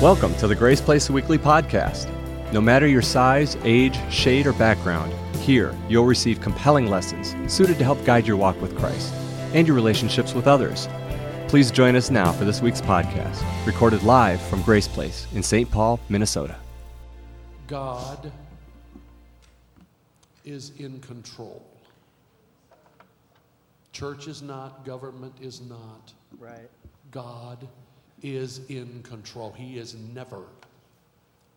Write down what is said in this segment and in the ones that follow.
Welcome to the Grace Place Weekly Podcast. No matter your size, age, shade, or background, here you'll receive compelling lessons suited to help guide your walk with Christ and your relationships with others. Please join us now for this week's podcast, recorded live from Grace Place in St. Paul, Minnesota. God is in control. Church is not, government is not. Right. God is in control. He is never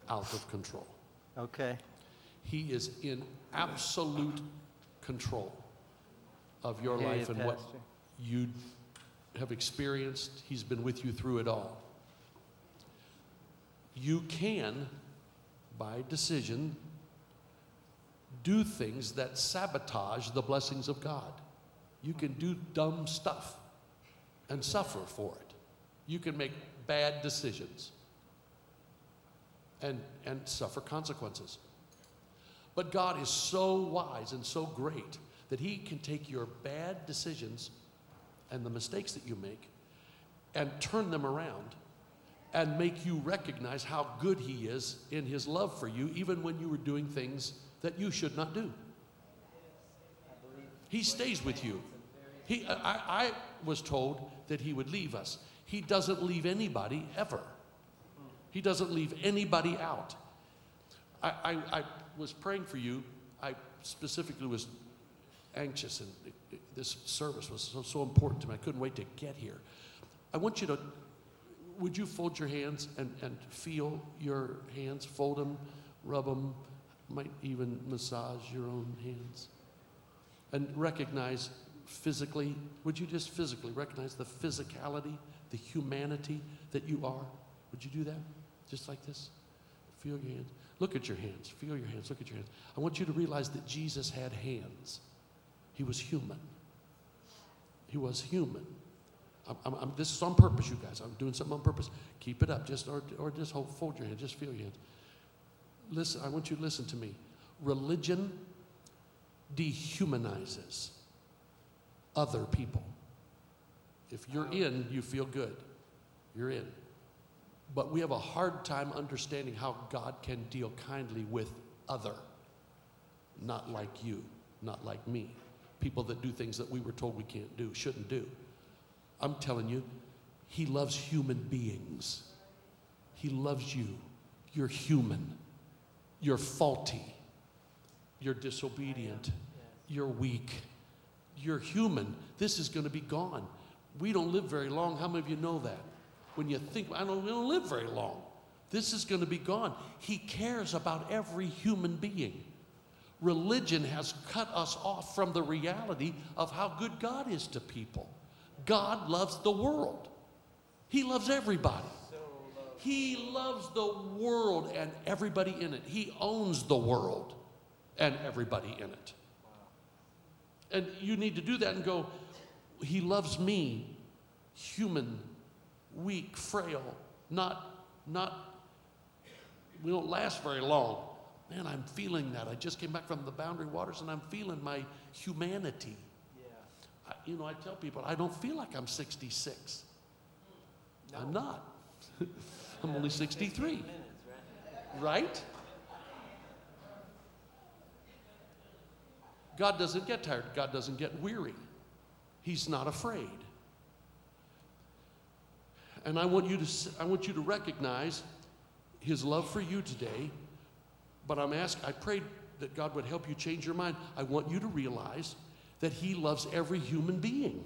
out of control. Okay. He is in absolute control of your life and what you have experienced. He's been with you through it all. You can, by decision, do things that sabotage the blessings of God. You can do dumb stuff and suffer for it. You can make bad decisions and, and suffer consequences. But God is so wise and so great that He can take your bad decisions and the mistakes that you make and turn them around and make you recognize how good He is in His love for you, even when you were doing things that you should not do. He stays with you. He, I, I was told that He would leave us. He doesn't leave anybody ever. He doesn't leave anybody out. I, I, I was praying for you. I specifically was anxious, and this service was so, so important to me. I couldn't wait to get here. I want you to, would you fold your hands and, and feel your hands? Fold them, rub them, might even massage your own hands. And recognize physically, would you just physically recognize the physicality, the humanity that you are? Would you do that? Just like this? Feel your hands. Look at your hands. Feel your hands. Look at your hands. I want you to realize that Jesus had hands. He was human. He was human. I'm, I'm, I'm- this is on purpose, you guys. I'm doing something on purpose. Keep it up. Just or, or just hold, fold your hands. Just feel your hands. Listen. I want you to listen to me. Religion dehumanizes other people. If you're in, you feel good. You're in. But we have a hard time understanding how God can deal kindly with other, not like you, not like me. People that do things that we were told we can't do, shouldn't do. I'm telling you, He loves human beings. He loves you. You're human. You're faulty. You're disobedient. You're weak. You're human. This is going to be gone. We don't live very long. How many of you know that? When you think, I don't, we don't live very long. This is going to be gone. He cares about every human being. Religion has cut us off from the reality of how good God is to people. God loves the world, He loves everybody. He loves the world and everybody in it. He owns the world and everybody in it. And you need to do that and go, He loves me, human, weak, frail, not, not, we don't last very long. Man, I'm feeling that. I just came back from the boundary waters and I'm feeling my humanity. I, you know, I tell people, I don't feel like I'm 66. No. I'm not. I'm only 63. Minutes, right? Right? God doesn't get tired. God doesn't get weary. He's not afraid. And I want you to I want you to recognize his love for you today. But I'm asking I prayed that God would help you change your mind. I want you to realize that he loves every human being.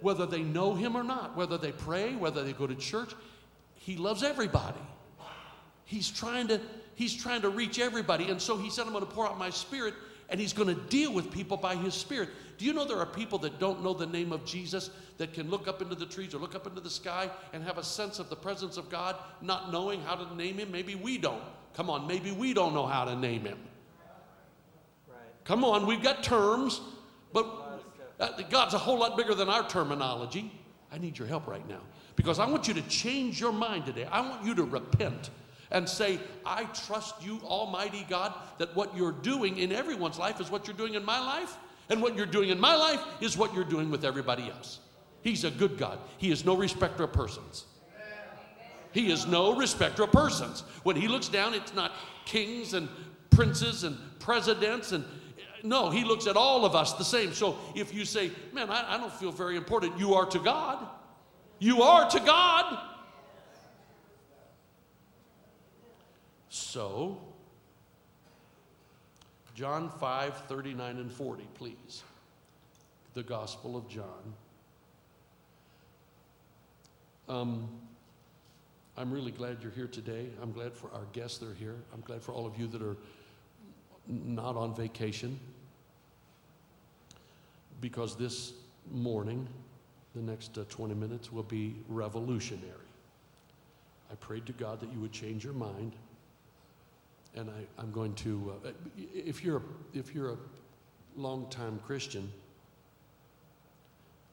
Whether they know him or not, whether they pray, whether they go to church, he loves everybody. He's trying to he's trying to reach everybody. And so he said, I'm going to pour out my spirit and he's going to deal with people by his spirit. Do you know there are people that don't know the name of Jesus that can look up into the trees or look up into the sky and have a sense of the presence of God, not knowing how to name him? Maybe we don't. Come on, maybe we don't know how to name him. Right. Come on, we've got terms, but uh, God's a whole lot bigger than our terminology. I need your help right now because I want you to change your mind today. I want you to repent and say, I trust you, Almighty God, that what you're doing in everyone's life is what you're doing in my life, and what you're doing in my life is what you're doing with everybody else. He's a good God, He is no respecter of persons. He is no respecter of persons. When he looks down, it's not kings and princes and presidents and no, he looks at all of us the same. So if you say, man, I, I don't feel very important, you are to God. You are to God. So, John 5 39 and 40, please. The Gospel of John. Um, I'm really glad you're here today. I'm glad for our guests that are here. I'm glad for all of you that are not on vacation. Because this morning, the next uh, 20 minutes will be revolutionary. I prayed to God that you would change your mind. And I, am going to, uh, if, you're, if you're a longtime Christian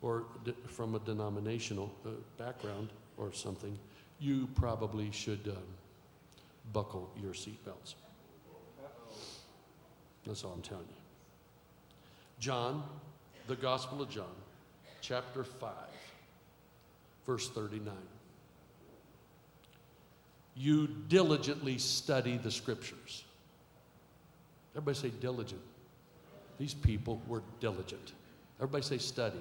or de- from a denominational uh, background or something, you probably should um, buckle your seatbelts. That's all I'm telling you. John, the Gospel of John, chapter 5, verse 39. You diligently study the scriptures. Everybody say diligent. These people were diligent. Everybody say study.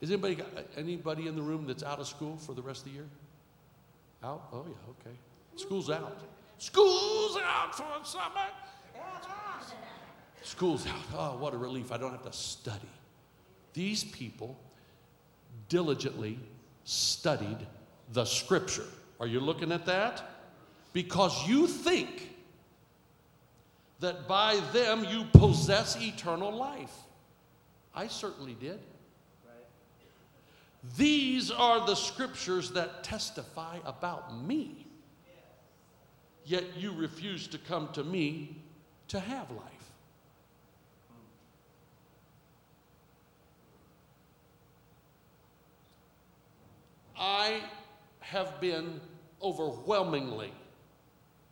Is anybody anybody in the room that's out of school for the rest of the year? Out? Oh yeah, okay. School's out. School's out for summer. School's out. Oh, what a relief. I don't have to study. These people diligently studied the scripture. Are you looking at that? Because you think that by them you possess eternal life. I certainly did. These are the scriptures that testify about me. Yet you refuse to come to me to have life. I have been overwhelmingly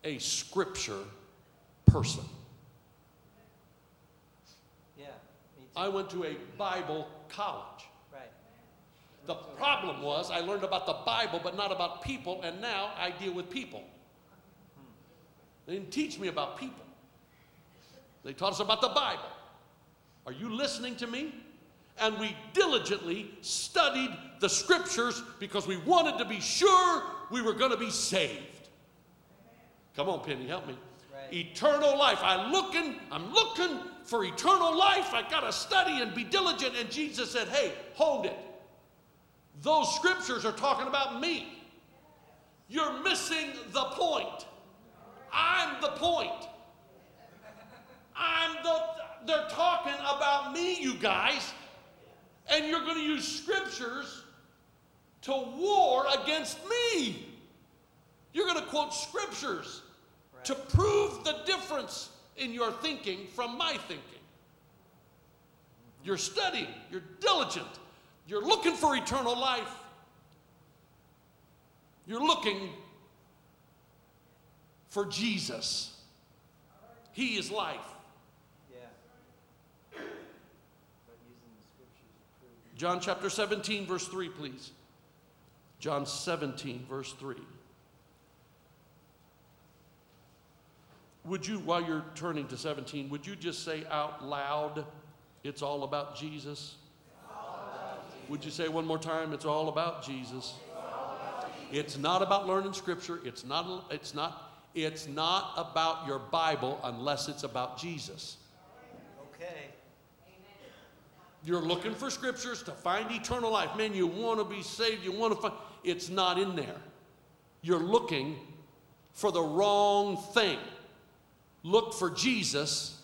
a scripture person. Yeah, I went to a Bible college. Right. The problem was I learned about the Bible, but not about people, and now I deal with people. They didn't teach me about people. They taught us about the Bible. Are you listening to me? And we diligently studied the scriptures because we wanted to be sure we were going to be saved. Come on, Penny, help me. Right. Eternal life. I looking, I'm looking for eternal life. I got to study and be diligent. And Jesus said, "Hey, hold it. Those scriptures are talking about me. You're missing the point. I'm the point. I'm the they're talking about me, you guys. And you're going to use scriptures to war against me. You're going to quote scriptures right. to prove the difference in your thinking from my thinking. Mm-hmm. You're studying, you're diligent, you're looking for eternal life. You're looking for Jesus. He is life. John chapter 17, verse 3, please. John 17, verse 3. Would you, while you're turning to 17, would you just say out loud, it's all about Jesus? Would you say one more time, it's all about Jesus? It's not about learning scripture. It's not, it's not, it's not about your Bible unless it's about Jesus. Okay. You're looking for scriptures to find eternal life. Man, you want to be saved, you want to find it's not in there. You're looking for the wrong thing. Look for Jesus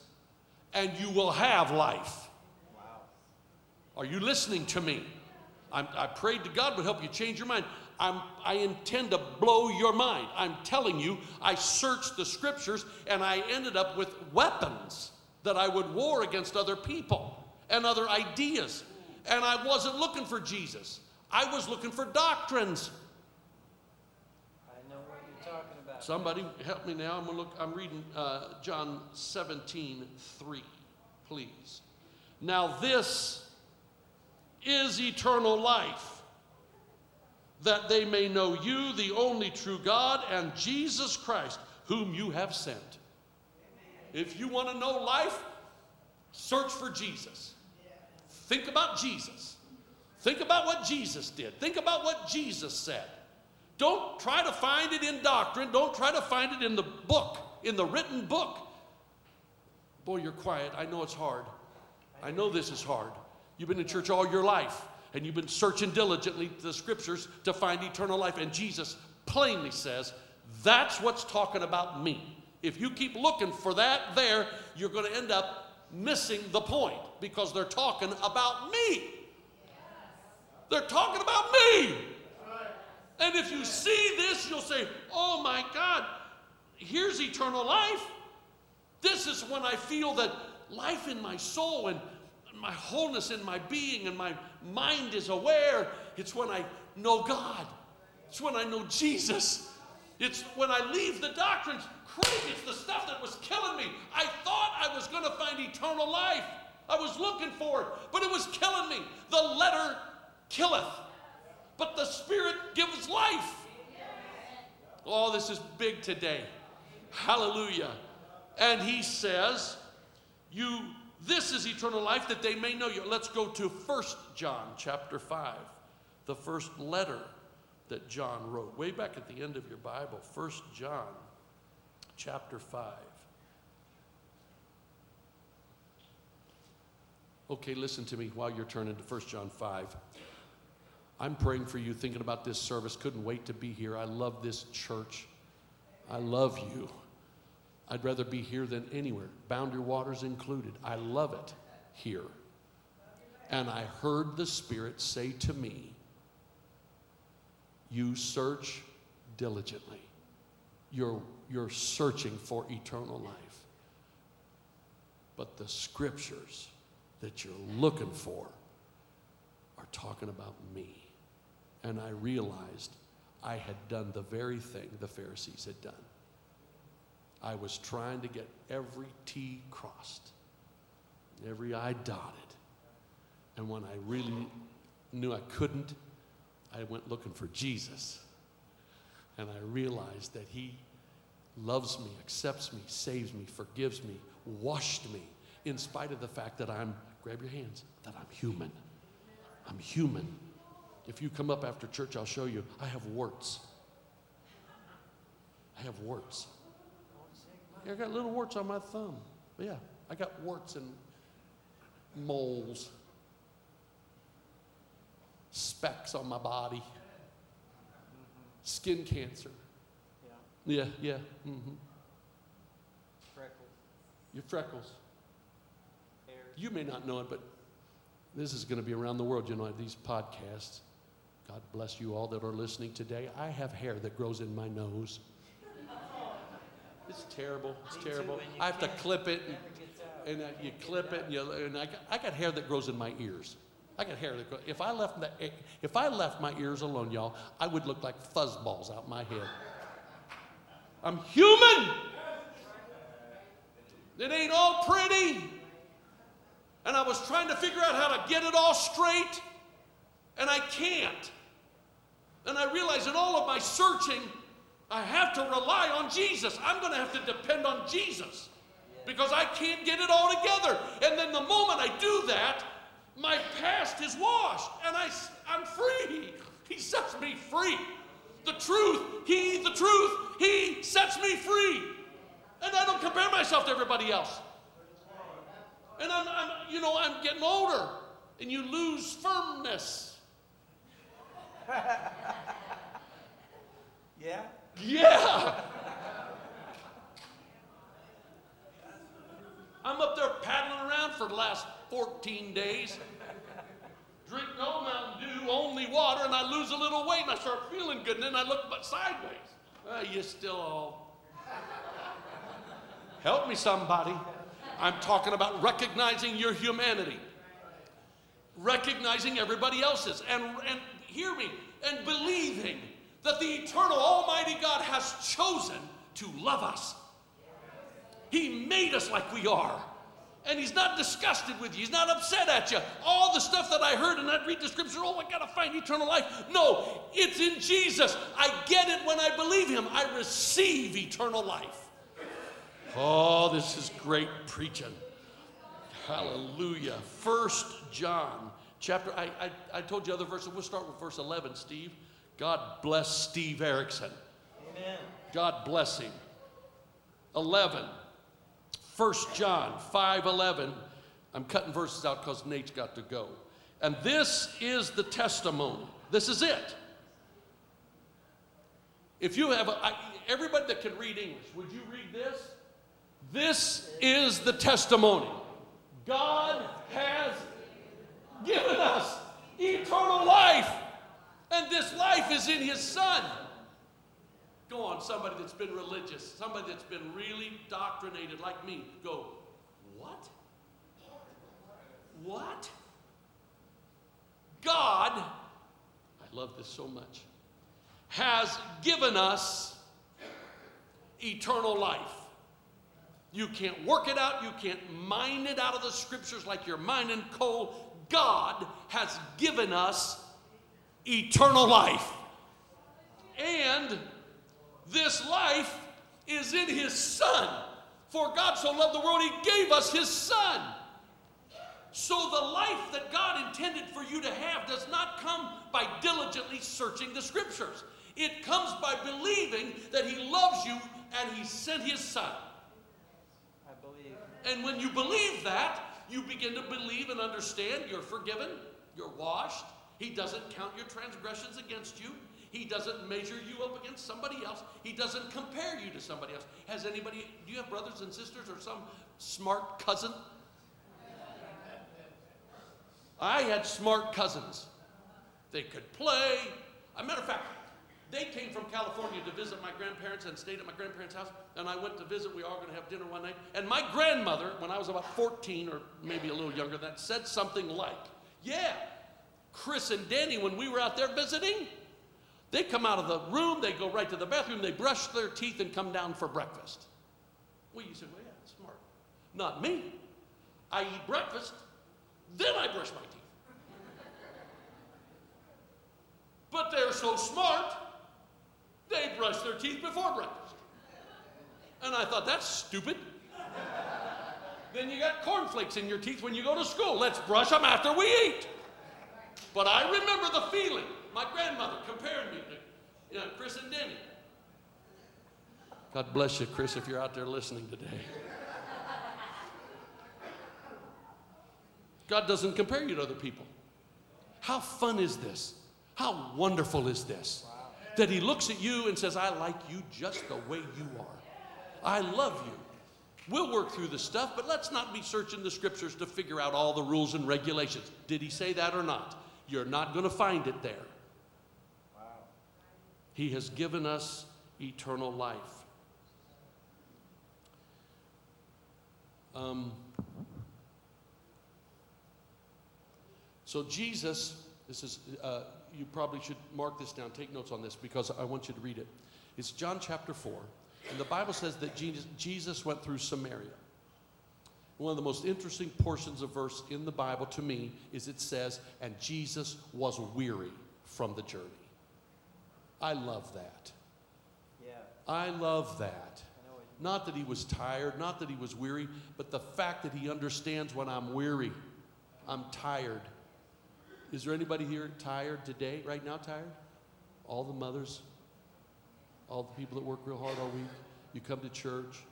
and you will have life. Wow. Are you listening to me? I'm, i prayed to God would help you change your mind. I'm, I intend to blow your mind. I'm telling you, I searched the scriptures and I ended up with weapons that I would war against other people and other ideas. And I wasn't looking for Jesus, I was looking for doctrines. I know what you're talking about. Somebody help me now. I'm gonna look. I'm reading uh, John 17, 3, please. Now this is eternal life, that they may know you, the only true God, and Jesus Christ, whom you have sent. If you want to know life, search for Jesus. Think about Jesus. Think about what Jesus did. Think about what Jesus said. Don't try to find it in doctrine. Don't try to find it in the book, in the written book. Boy, you're quiet. I know it's hard. I know this is hard. You've been in church all your life and you've been searching diligently the scriptures to find eternal life. And Jesus plainly says, That's what's talking about me. If you keep looking for that there, you're going to end up missing the point because they're talking about me. They're talking about me. And if you see this, you'll say, Oh my God, here's eternal life. This is when I feel that life in my soul and my wholeness in my being and my mind is aware. It's when I know God. It's when I know Jesus. It's when I leave the doctrines. Crazy, it's the stuff that was killing me. I thought I was going to find eternal life. I was looking for it, but it was killing me. The letter killeth, but the Spirit gives life. Oh, this is big today. Hallelujah. And he says, You this is eternal life that they may know you. Let's go to First John chapter 5, the first letter that John wrote. Way back at the end of your Bible, First John chapter 5. Okay, listen to me while you're turning to First John 5. I'm praying for you, thinking about this service. Couldn't wait to be here. I love this church. I love you. I'd rather be here than anywhere, Boundary Waters included. I love it here. And I heard the Spirit say to me, You search diligently. You're, you're searching for eternal life. But the scriptures that you're looking for are talking about me. And I realized I had done the very thing the Pharisees had done. I was trying to get every T crossed, every I dotted. And when I really knew I couldn't, I went looking for Jesus. And I realized that He loves me, accepts me, saves me, forgives me, washed me, in spite of the fact that I'm, grab your hands, that I'm human. I'm human. If you come up after church, I'll show you. I have warts. I have warts. I got little warts on my thumb. But yeah, I got warts and moles, specks on my body, skin cancer. Yeah. Yeah, yeah. Mm-hmm. Freckles. Your freckles. Hairs. You may not know it, but this is going to be around the world. You know, these podcasts. God bless you all that are listening today. I have hair that grows in my nose. It's terrible. It's Me terrible. you I have to clip it, Never gets out. and, and uh, you clip it, and, you, and I, got, I got hair that grows in my ears. I got hair that grows. If I left the, if I left my ears alone, y'all, I would look like fuzzballs out my head. I'm human. It ain't all pretty. And I was trying to figure out how to get it all straight, and I can't. And I realize in all of my searching, I have to rely on Jesus. I'm going to have to depend on Jesus because I can't get it all together. And then the moment I do that, my past is washed and I, I'm free. He sets me free. The truth, He, the truth, He sets me free. And I don't compare myself to everybody else. And I'm, I'm you know, I'm getting older and you lose firmness. Yeah? Yeah. I'm up there paddling around for the last 14 days. Drink no Mountain Dew, only water, and I lose a little weight and I start feeling good, and then I look but sideways. Uh, you still all. Help me, somebody. I'm talking about recognizing your humanity, recognizing everybody else's, and, and hear me, and believing that the eternal Almighty God has chosen to love us. He made us like we are. And he's not disgusted with you. He's not upset at you. All the stuff that I heard and I'd read the scripture, oh, I got to find eternal life. No, it's in Jesus. I get it when I believe him. I receive eternal life. Oh, this is great preaching. Hallelujah. First John chapter, I, I, I told you other verses. We'll start with verse 11, Steve. God bless Steve Erickson. Amen. God bless him. 11. 1 John 5 11. I'm cutting verses out because Nate's got to go. And this is the testimony. This is it. If you have, a, I, everybody that can read English, would you read this? This is the testimony. God has given us eternal life, and this life is in His Son. Go on, somebody that's been religious, somebody that's been really doctrinated like me. Go, what? What? God, I love this so much, has given us eternal life. You can't work it out, you can't mine it out of the scriptures like you're mining coal. God has given us eternal life. And this life is in his Son. For God so loved the world, he gave us his Son. So the life that God intended for you to have does not come by diligently searching the scriptures. It comes by believing that he loves you and he sent his Son. I believe. And when you believe that, you begin to believe and understand you're forgiven, you're washed. He doesn't count your transgressions against you. He doesn't measure you up against somebody else. He doesn't compare you to somebody else. Has anybody, do you have brothers and sisters or some smart cousin? I had smart cousins. They could play. As a matter of fact, they came from California to visit my grandparents and stayed at my grandparents' house. And I went to visit. We were all going to have dinner one night. And my grandmother, when I was about 14 or maybe a little younger than that, said something like, Yeah, Chris and Danny, when we were out there visiting, they come out of the room, they go right to the bathroom, they brush their teeth and come down for breakfast. Well, you say, Well, yeah, smart. Not me. I eat breakfast, then I brush my teeth. But they're so smart, they brush their teeth before breakfast. And I thought, that's stupid. then you got cornflakes in your teeth when you go to school. Let's brush them after we eat. But I remember the feeling. My grandmother comparing me to you know, Chris and Denny. God bless you, Chris, if you're out there listening today. God doesn't compare you to other people. How fun is this? How wonderful is this? That He looks at you and says, I like you just the way you are. I love you. We'll work through the stuff, but let's not be searching the scriptures to figure out all the rules and regulations. Did He say that or not? You're not going to find it there. Wow. He has given us eternal life. Um, so, Jesus, this is, uh, you probably should mark this down, take notes on this because I want you to read it. It's John chapter 4, and the Bible says that Jesus, Jesus went through Samaria. One of the most interesting portions of verse in the Bible to me is it says, and Jesus was weary from the journey. I love that. Yeah. I love that. I know what you Not that he was tired, not that he was weary, but the fact that he understands when I'm weary, I'm tired. Is there anybody here tired today, right now, tired? All the mothers, all the people that work real hard all week. You come to church.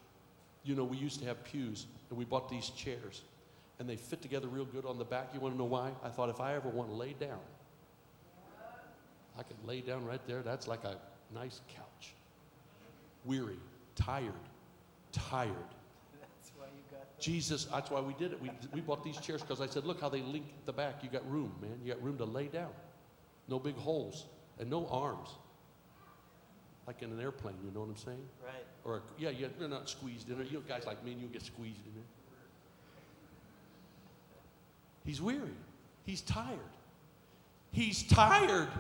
You know, we used to have pews, and we bought these chairs, and they fit together real good on the back. You want to know why? I thought if I ever want to lay down, I could lay down right there. That's like a nice couch. Weary, tired, tired. That's why you got Jesus, that's why we did it. We, we bought these chairs because I said, look how they link the back. You got room, man. You got room to lay down. No big holes and no arms. Like in an airplane, you know what I'm saying? right. Or, a, yeah, yeah, they're not squeezed in there. You know, guys like me, and you get squeezed in there. He's weary. He's tired. He's tired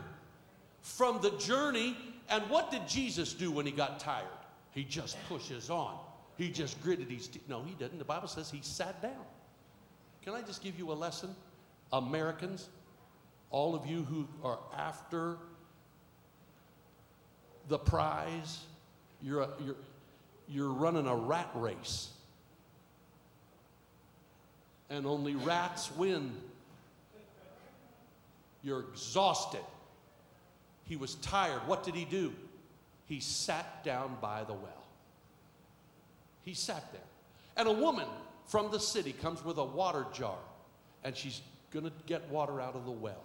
from the journey. And what did Jesus do when he got tired? He just pushes on. He just gritted his teeth. No, he didn't. The Bible says he sat down. Can I just give you a lesson? Americans, all of you who are after the prize, you're, a, you're, you're running a rat race. And only rats win. You're exhausted. He was tired. What did he do? He sat down by the well. He sat there. And a woman from the city comes with a water jar, and she's going to get water out of the well.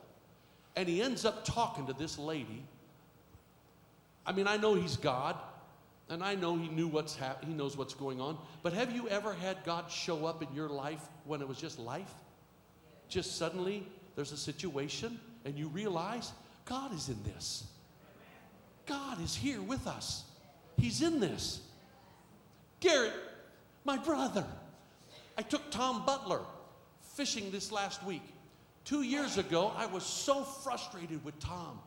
And he ends up talking to this lady. I mean, I know he's God, and I know he knew what's hap- he knows what's going on. But have you ever had God show up in your life when it was just life? Just suddenly there's a situation, and you realize God is in this. God is here with us. He's in this. Garrett, my brother, I took Tom Butler fishing this last week. Two years ago, I was so frustrated with Tom.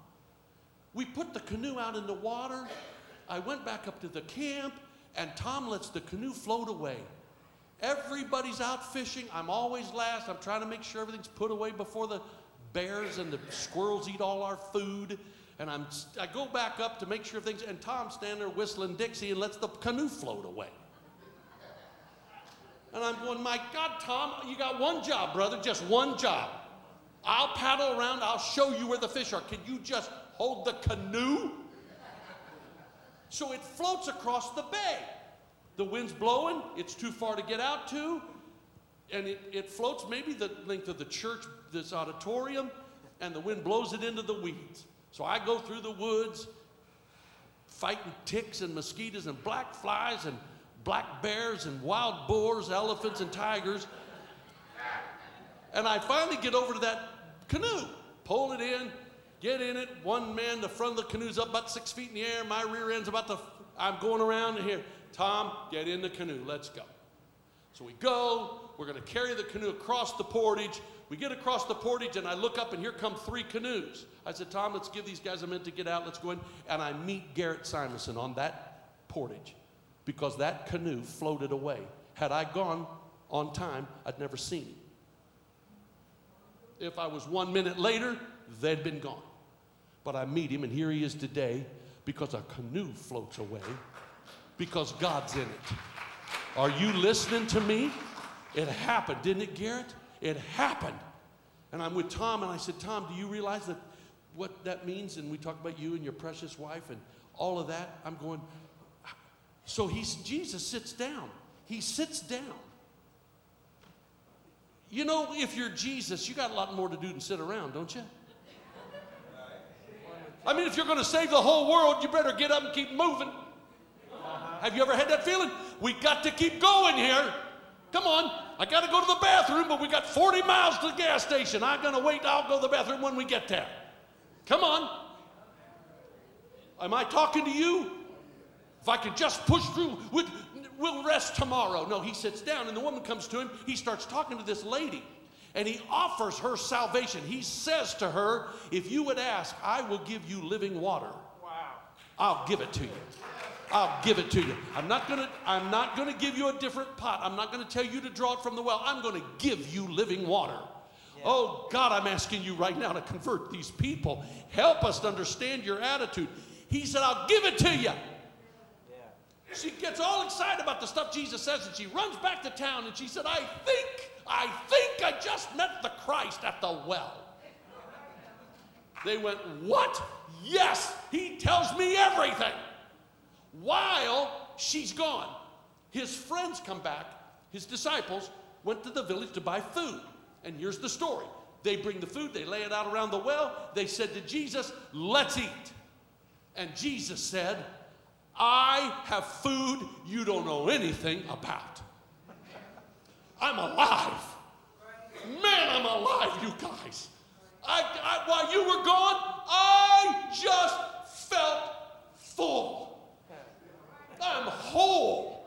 We put the canoe out in the water. I went back up to the camp, and Tom lets the canoe float away. Everybody's out fishing. I'm always last. I'm trying to make sure everything's put away before the bears and the squirrels eat all our food. And I'm, I go back up to make sure things, and Tom's standing there whistling Dixie and lets the canoe float away. And I'm going, my God, Tom, you got one job, brother, just one job. I'll paddle around, I'll show you where the fish are. Can you just hold the canoe? So it floats across the bay. The wind's blowing, it's too far to get out to, and it, it floats maybe the length of the church, this auditorium, and the wind blows it into the weeds. So I go through the woods, fighting ticks and mosquitoes and black flies and black bears and wild boars, elephants and tigers. And I finally get over to that canoe, pull it in, get in it. One man, the front of the canoe's up about six feet in the air. My rear end's about to, I'm going around here. Tom, get in the canoe. Let's go. So we go. We're going to carry the canoe across the portage. We get across the portage, and I look up, and here come three canoes. I said, Tom, let's give these guys a minute to get out. Let's go in. And I meet Garrett Simonson on that portage because that canoe floated away. Had I gone on time, I'd never seen him. If I was one minute later, they'd been gone. But I meet him, and here he is today because a canoe floats away because God's in it. Are you listening to me? It happened, didn't it, Garrett? It happened. And I'm with Tom, and I said, Tom, do you realize that what that means? And we talk about you and your precious wife and all of that. I'm going, so he's Jesus sits down. He sits down. You know, if you're Jesus, you got a lot more to do than sit around, don't you? I mean, if you're going to save the whole world, you better get up and keep moving. Have you ever had that feeling? We got to keep going here. Come on, I got to go to the bathroom, but we got 40 miles to the gas station. I'm going to wait. I'll go to the bathroom when we get there. Come on. Am I talking to you? If I could just push through, we'll rest tomorrow. No, he sits down, and the woman comes to him. He starts talking to this lady, and he offers her salvation. He says to her, If you would ask, I will give you living water. Wow. I'll give it to you. I'll give it to you. I'm not gonna, I'm not gonna give you a different pot. I'm not gonna tell you to draw it from the well. I'm gonna give you living water. Yeah. Oh God, I'm asking you right now to convert these people. Help us to understand your attitude. He said, I'll give it to you. She gets all excited about the stuff Jesus says, and she runs back to town and she said, I think, I think I just met the Christ at the well. They went, What? Yes, he tells me everything. While she's gone, his friends come back, his disciples went to the village to buy food. And here's the story they bring the food, they lay it out around the well. They said to Jesus, Let's eat. And Jesus said, I have food you don't know anything about. I'm alive. Man, I'm I, I, while you were gone, I just felt full. I'm whole.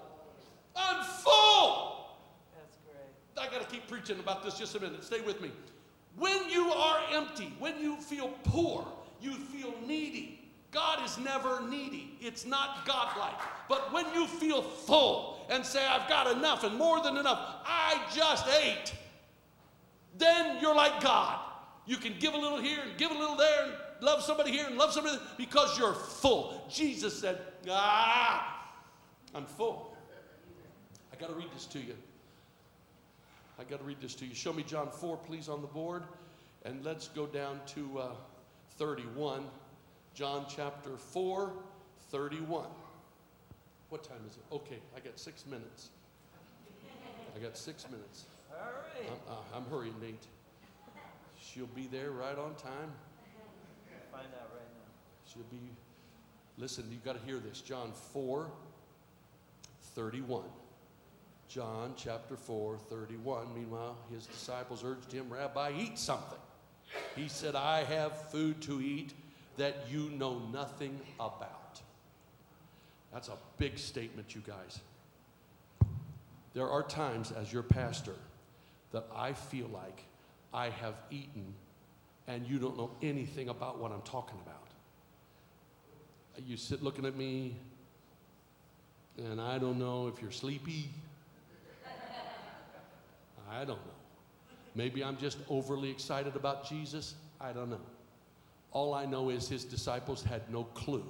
I'm full. That's great. I got to keep preaching about this just a minute. Stay with me. When you are empty, when you feel poor, you feel needy, God is never needy. It's not godlike. But when you feel full and say, I've got enough and more than enough, I just ate. Then you're like God. You can give a little here and give a little there and love somebody here and love somebody there because you're full. Jesus said, Ah, I'm full. I got to read this to you. I got to read this to you. Show me John 4, please, on the board. And let's go down to uh, 31. John chapter 4, 31. What time is it? Okay, I got six minutes. I got six minutes. All right. I'm, uh, I'm hurrying, Nate. She'll be there right on time. Find out right now. She'll be, listen, you've got to hear this. John 4, 31. John chapter 4, 31. Meanwhile, his disciples urged him, Rabbi, eat something. He said, I have food to eat that you know nothing about. That's a big statement, you guys. There are times as your pastor that I feel like I have eaten and you don't know anything about what I'm talking about. You sit looking at me, and I don't know if you're sleepy. I don't know. Maybe I'm just overly excited about Jesus. I don't know. All I know is his disciples had no clue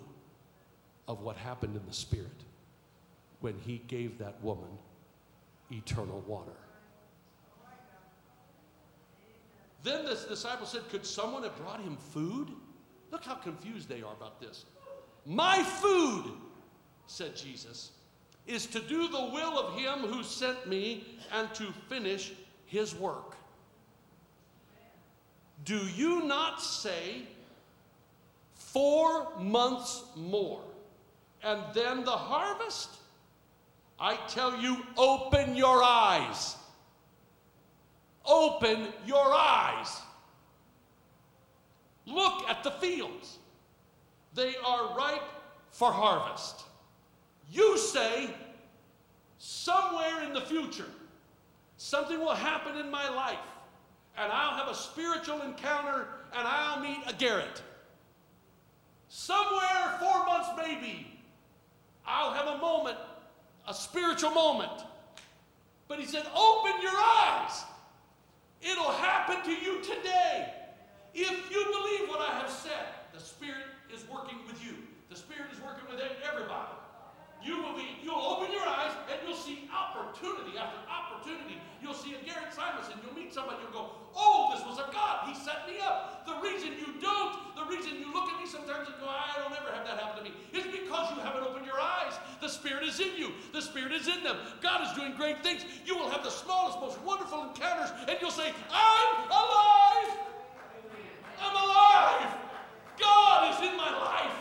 of what happened in the Spirit when he gave that woman eternal water. Then the disciple said, Could someone have brought him food? Look how confused they are about this. My food, said Jesus, is to do the will of him who sent me and to finish his work. Do you not say, four months more, and then the harvest? I tell you, open your eyes. Open your eyes. Look at the fields. They are ripe for harvest. You say, somewhere in the future, something will happen in my life, and I'll have a spiritual encounter and I'll meet a Garrett. Somewhere, four months maybe, I'll have a moment, a spiritual moment. But he said, open your eyes. It'll happen to you today. If you believe what I have said, the Spirit is working with you. The Spirit is working with everybody. You will be, you'll open your eyes and you'll see opportunity after opportunity. You'll see a Garrett Simonson. You'll meet somebody. You'll go, oh, this was a God. He set me up. The reason you don't, the reason you look at me sometimes and go, I don't ever have that happen to me, is because you haven't opened your eyes. The Spirit is in you. The Spirit is in them. God is doing great things. You will have the smallest, most wonderful encounters, and you'll say, I'm alive. I'm alive. God is in my life.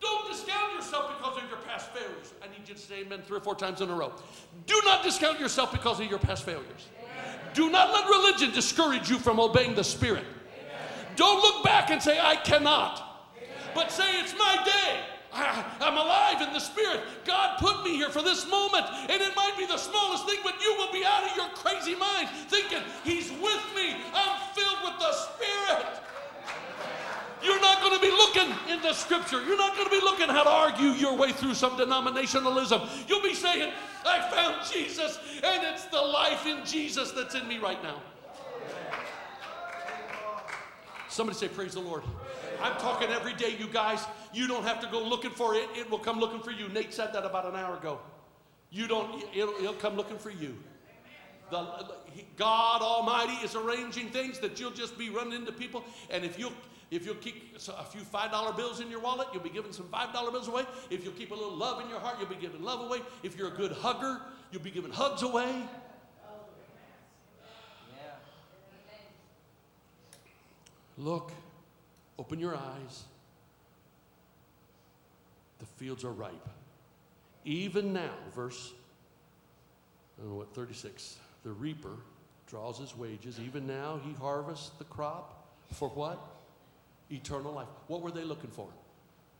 Don't discount yourself because of your past failures. I need you to say amen three or four times in a row. Do not discount yourself because of your past failures. Do not let religion discourage you from obeying the Spirit. Don't look back and say, I cannot. But say, it's my day. I, am alive in the Spirit. God put me here for this moment. And it might be the smallest thing, but you will be out of your crazy mind thinking, He's with me. I'm filled with the Spirit. You're not going to be looking in the scripture. You're not going to be looking how to argue your way through some denominationalism. You'll be saying, I found Jesus, and it's the life in Jesus that's in me right now. Somebody say, Praise the Lord. I'm talking every day, you guys. You don't have to go looking for it, it will come looking for you. Nate said that about an hour ago. You don't, it'll, it'll come looking for you. The, God Almighty is arranging things that you'll just be running into people, and if you'll if you'll keep a few $5 bills in your wallet, you'll be giving some $5 bills away. If you'll keep a little love in your heart, you'll be giving love away. If you're a good hugger, you'll be giving hugs away. Look, open your eyes. The fields are ripe. Even now, verse, I don't know what, 36. The reaper draws his wages. Even now, he harvests the crop. For what? Eternal life. What were they looking for?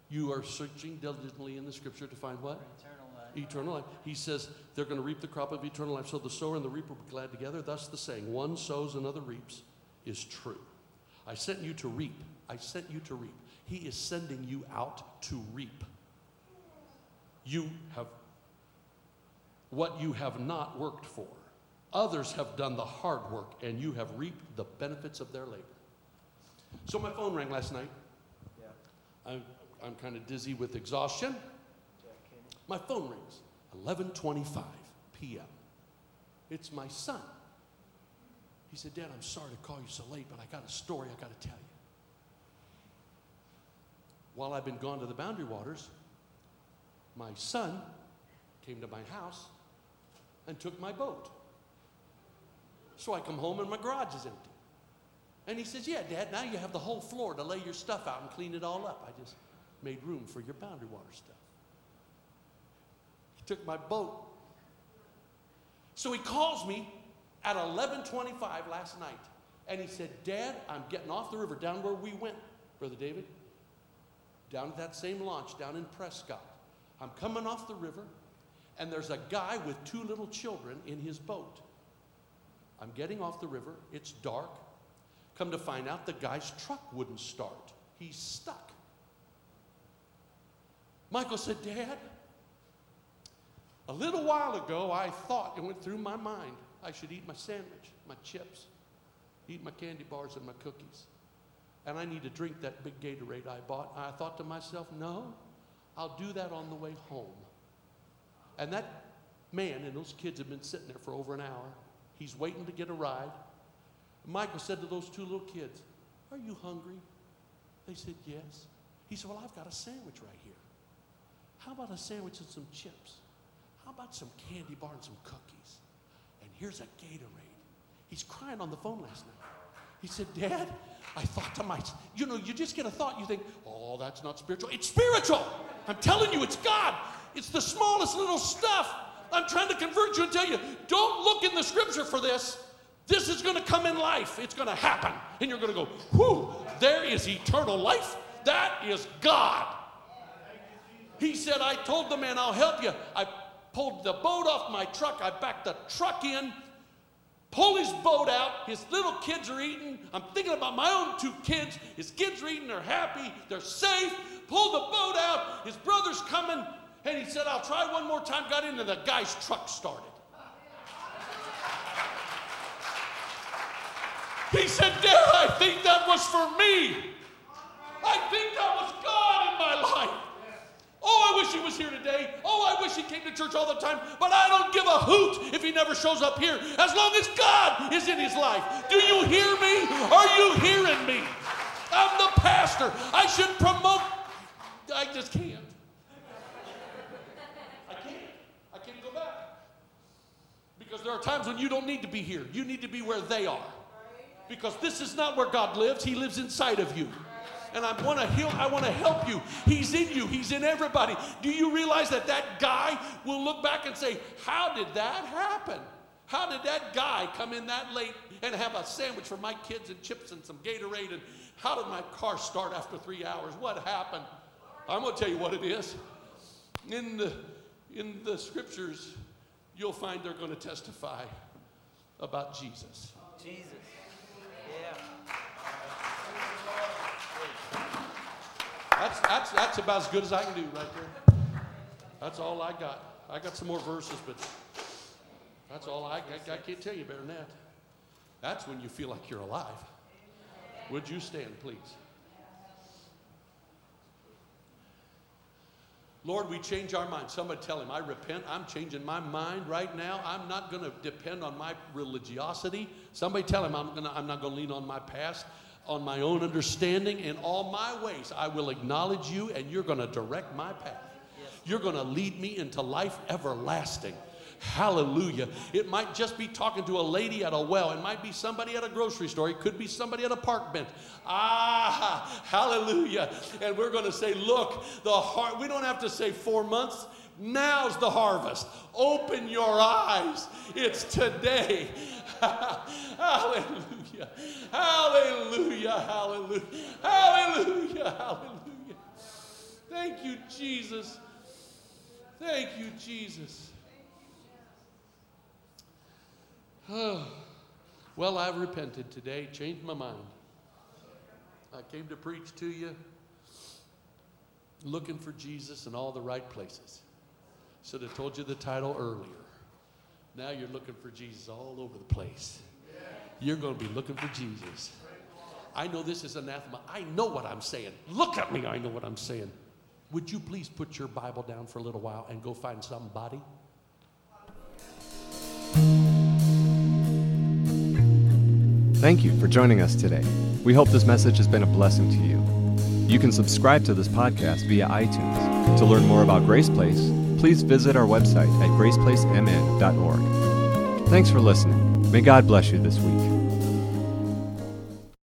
You are searching diligently in the scripture to find what? Eternal life. Eternal life. He says they're going to reap the crop of eternal life. So the sower and the reaper will be glad together. Thus the saying, one sows, another reaps, is true. I sent you to reap. I sent you to reap. He is sending you out to reap. You have what you have not worked for. Others have done the hard work, and you have reaped the benefits of their labor. So my phone rang last night. Yeah. I'm, I'm kind of dizzy with exhaustion. My phone rings, 11:25 p.m. It's my son. He said, "Dad, I'm sorry to call you so late, but I got a story I got to tell you." While I've been gone to the Boundary Waters, my son came to my house and took my boat. So I come home and my garage is empty. And he says, Yeah, Dad, now you have the whole floor to lay your stuff out and clean it all up. I just made room for your Boundary Water stuff. He took my boat. So he calls me at 11:25 last night, and he said, "Dad, I'm getting off the river down where we went, Brother David, down at that same launch down in Prescott. I'm coming off the river, and there's a guy with two little children in his boat. I'm getting off the river. It's dark. Come to find out, the guy's truck wouldn't start. He's stuck." Michael said, Dad, a little while ago, I thought it went through my mind I should eat my sandwich, my chips, eat my candy bars and my cookies. And I need to drink that big Gatorade I bought. I thought to myself, no, I'll do that on the way home. And that man and those kids have been sitting there for over an hour. He's waiting to get a ride. Michael said to those two little kids, Are you hungry? They said, Yes. He said, Well, I've got a sandwich right here. How about a sandwich and some chips? How about some candy bar and some cookies? And here's a Gatorade. He's crying on the phone last night. He said, Dad, I thought to myself, you know, you just get a thought, you think, oh, that's not spiritual. It's spiritual. I'm telling you, it's God. It's the smallest little stuff. I'm trying to convert you and tell you, don't look in the scripture for this. This is going to come in life. It's going to happen. And you're going to go, whew, there is eternal life. That is God. He said, I told the man, I'll help you. I pulled the boat off my truck. I backed the truck in, pull his boat out. His little kids are eating. I'm thinking about my own two kids. His kids are eating. They're happy. They're safe. Pull the boat out. His brother's coming. And he said, I'll try one more time. Got into the guy's truck started. He said, Dad, I think that was for me. I think that was God in my life. Oh, I wish he was here today. Oh, I wish he came to church all the time. But I don't give a hoot if he never shows up here as long as God is in his life. Do you hear me? Are you hearing me? I'm the pastor. I should promote. I just can't. I can't. I can't go back. Because there are times when you don't need to be here. You need to be where they are. Because this is not where God lives, He lives inside of you and I want to heal. I want to help you. He's in you. He's in everybody. Do you realize that that guy will look back and say, "How did that happen? How did that guy come in that late and have a sandwich for my kids and chips and some Gatorade? And how did my car start after three hours? What happened?" I'm going to tell you what it is. In the in the scriptures, you'll find they're going to testify about Jesus. Jesus. Yeah. That's, that's, that's about as good as I can do right there. That's all I got. I got some more verses, but that's all I, I, I can't tell you better than that. That's when you feel like you're alive. Would you stand, please? Lord, we change our mind. Somebody tell him, I repent. I'm changing my mind right now. I'm not going to depend on my religiosity. Somebody tell him, I'm, gonna, I'm not going to lean on my past on my own understanding. In all my ways, I will acknowledge you, and you're going to direct my path. You're going to lead me into life everlasting. Hallelujah. It might just be talking to a lady at a well. It might be somebody at a grocery store. It could be somebody at a park bench. Ah, hallelujah. And we're going to say, look, the heart, we don't have to say four months. Now's the harvest. Open your eyes. It's today. hallelujah. Hallelujah. Hallelujah. Hallelujah. Hallelujah. Thank you, Jesus. Thank you, Jesus. Oh, well, I've repented today, changed my mind. I came to preach to you looking for Jesus in all the right places. Should have told you the title earlier. Now you're looking for Jesus all over the place. You're going to be looking for Jesus. I know this is anathema. I know what I'm saying. Look at me. I know what I'm saying. Would you please put your Bible down for a little while and go find somebody? Thank you for joining us today. We hope this message has been a blessing to you. You can subscribe to this podcast via iTunes. To learn more about Grace Place, please visit our website at graceplacemn.org. Thanks for listening. May God bless you this week.